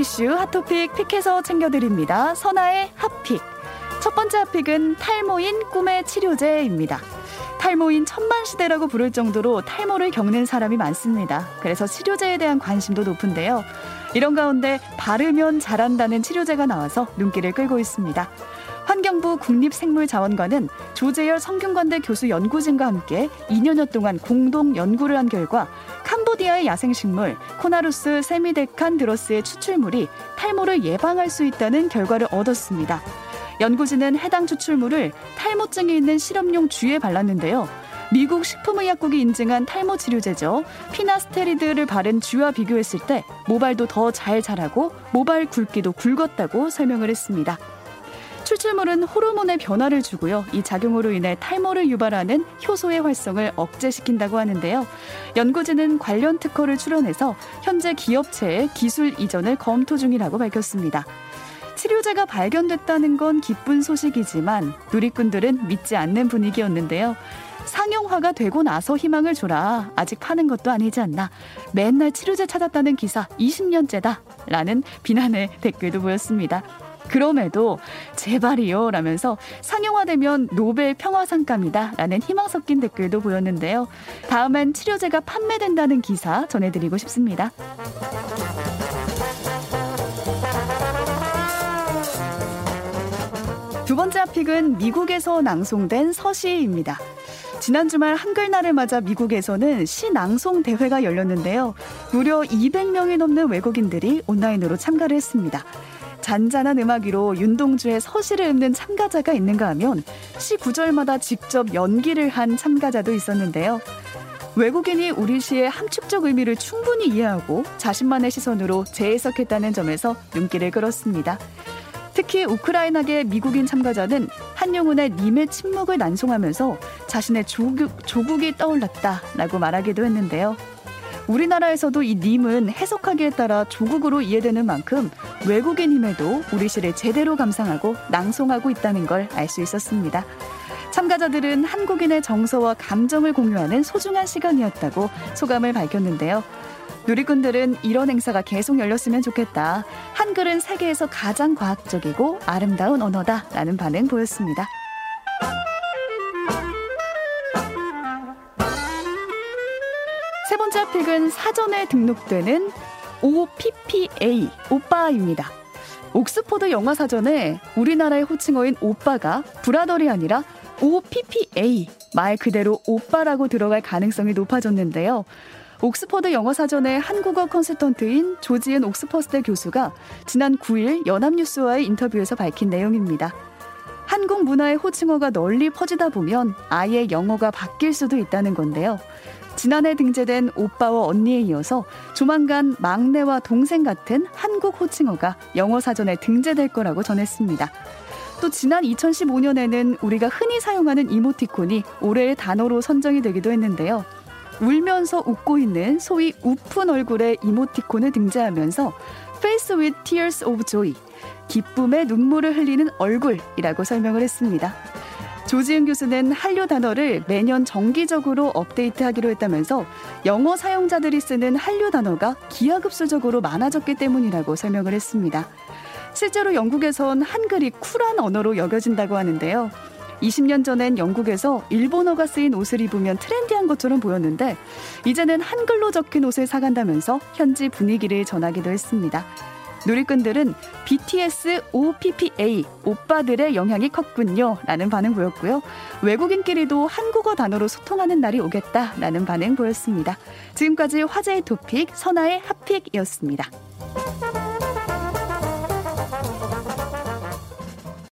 이슈 핫토픽 픽해서 챙겨드립니다. 선아의 핫픽. 첫 번째 핫픽은 탈모인 꿈의 치료제입니다. 탈모인 천만 시대라고 부를 정도로 탈모를 겪는 사람이 많습니다. 그래서 치료제에 대한 관심도 높은데요. 이런 가운데 바르면 잘한다는 치료제가 나와서 눈길을 끌고 있습니다. 환경부 국립생물자원관은 조재열 성균관대 교수 연구진과 함께 2년여 동안 공동 연구를 한 결과 캄보디아의 야생식물 Connarus semidecandrus의 추출물이 탈모를 예방할 수 있다는 결과를 얻었습니다. 연구진은 해당 추출물을 탈모증이 있는 실험용 쥐에 발랐는데요. 미국 식품의약국이 인증한 탈모 치료제죠. 피나스테리드를 바른 쥐와 비교했을 때 모발도 더 잘 자라고 모발 굵기도 굵었다고 설명을 했습니다. 추출물은 호르몬의 변화를 주고요. 이 작용으로 인해 탈모를 유발하는 효소의 활성을 억제시킨다고 하는데요. 연구진은 관련 특허를 출원해서 현재 기업체의 기술 이전을 검토 중이라고 밝혔습니다. 치료제가 발견됐다는 건 기쁜 소식이지만 누리꾼들은 믿지 않는 분위기였는데요. 상용화가 되고 나서 희망을 줘라. 아직 파는 것도 아니지 않나. 맨날 치료제 찾았다는 기사 20년째다. 라는 비난의 댓글도 보였습니다. 그럼에도 제발이요 라면서 상용화되면 노벨 평화상감이다 라는 희망 섞인 댓글도 보였는데요. 다음엔 치료제가 판매된다는 기사 전해드리고 싶습니다. 두 번째 픽은 미국에서 낭송된 서시입니다. 지난 주말 한글날을 맞아 미국에서는 시 낭송 대회가 열렸는데요. 무려 200명이 넘는 외국인들이 온라인으로 참가를 했습니다. 잔잔한 음악 위로 윤동주의 서시를 읊는 참가자가 있는가 하면 시 구절마다 직접 연기를 한 참가자도 있었는데요. 외국인이 우리 시의 함축적 의미를 충분히 이해하고 자신만의 시선으로 재해석했다는 점에서 눈길을 끌었습니다. 특히 우크라이나계 미국인 참가자는 한영훈의 님의 침묵을 난송하면서 자신의 조국, 조국이 떠올랐다라고 말하기도 했는데요. 우리나라에서도 이 님은 해석하기에 따라 조국으로 이해되는 만큼 외국인 힘에도 우리 시를 제대로 감상하고 낭송하고 있다는 걸 알 수 있었습니다. 참가자들은 한국인의 정서와 감정을 공유하는 소중한 시간이었다고 소감을 밝혔는데요. 누리꾼들은 이런 행사가 계속 열렸으면 좋겠다. 한글은 세계에서 가장 과학적이고 아름다운 언어다라는 반응 보였습니다. 세 번째 픽은 사전에 등록되는 OPPA, 오빠입니다. 옥스퍼드 영어 사전에 우리나라의 호칭어인 오빠가 브라더이 아니라 OPPA, 말 그대로 오빠라고 들어갈 가능성이 높아졌는데요. 옥스퍼드 영어 사전의 한국어 컨설턴트인 조지은 옥스퍼스대 교수가 지난 9일 연합뉴스와의 인터뷰에서 밝힌 내용입니다. 한국 문화의 호칭어가 널리 퍼지다 보면 아예 영어가 바뀔 수도 있다는 건데요. 지난해 등재된 오빠와 언니에 이어서 조만간 막내와 동생 같은 한국 호칭어가 영어 사전에 등재될 거라고 전했습니다. 또 지난 2015년에는 우리가 흔히 사용하는 이모티콘이 올해의 단어로 선정이 되기도 했는데요. 울면서 웃고 있는 소위 우픈 얼굴의 이모티콘을 등재하면서 Face with Tears of Joy, 기쁨의 눈물을 흘리는 얼굴이라고 설명을 했습니다. 조지은 교수는 한류 단어를 매년 정기적으로 업데이트하기로 했다면서 영어 사용자들이 쓰는 한류 단어가 기하급수적으로 많아졌기 때문이라고 설명을 했습니다. 실제로 영국에선 한글이 쿨한 언어로 여겨진다고 하는데요. 20년 전엔 영국에서 일본어가 쓰인 옷을 입으면 트렌디한 것처럼 보였는데 이제는 한글로 적힌 옷을 사간다면서 현지 분위기를 전하기도 했습니다. 누리꾼들은 BTS OPPA 오빠들의 영향이 컸군요 라는 반응 보였고요. 외국인끼리도 한국어 단어로 소통하는 날이 오겠다라는 반응 보였습니다. 지금까지 화제의 토픽 선아의 핫픽이었습니다.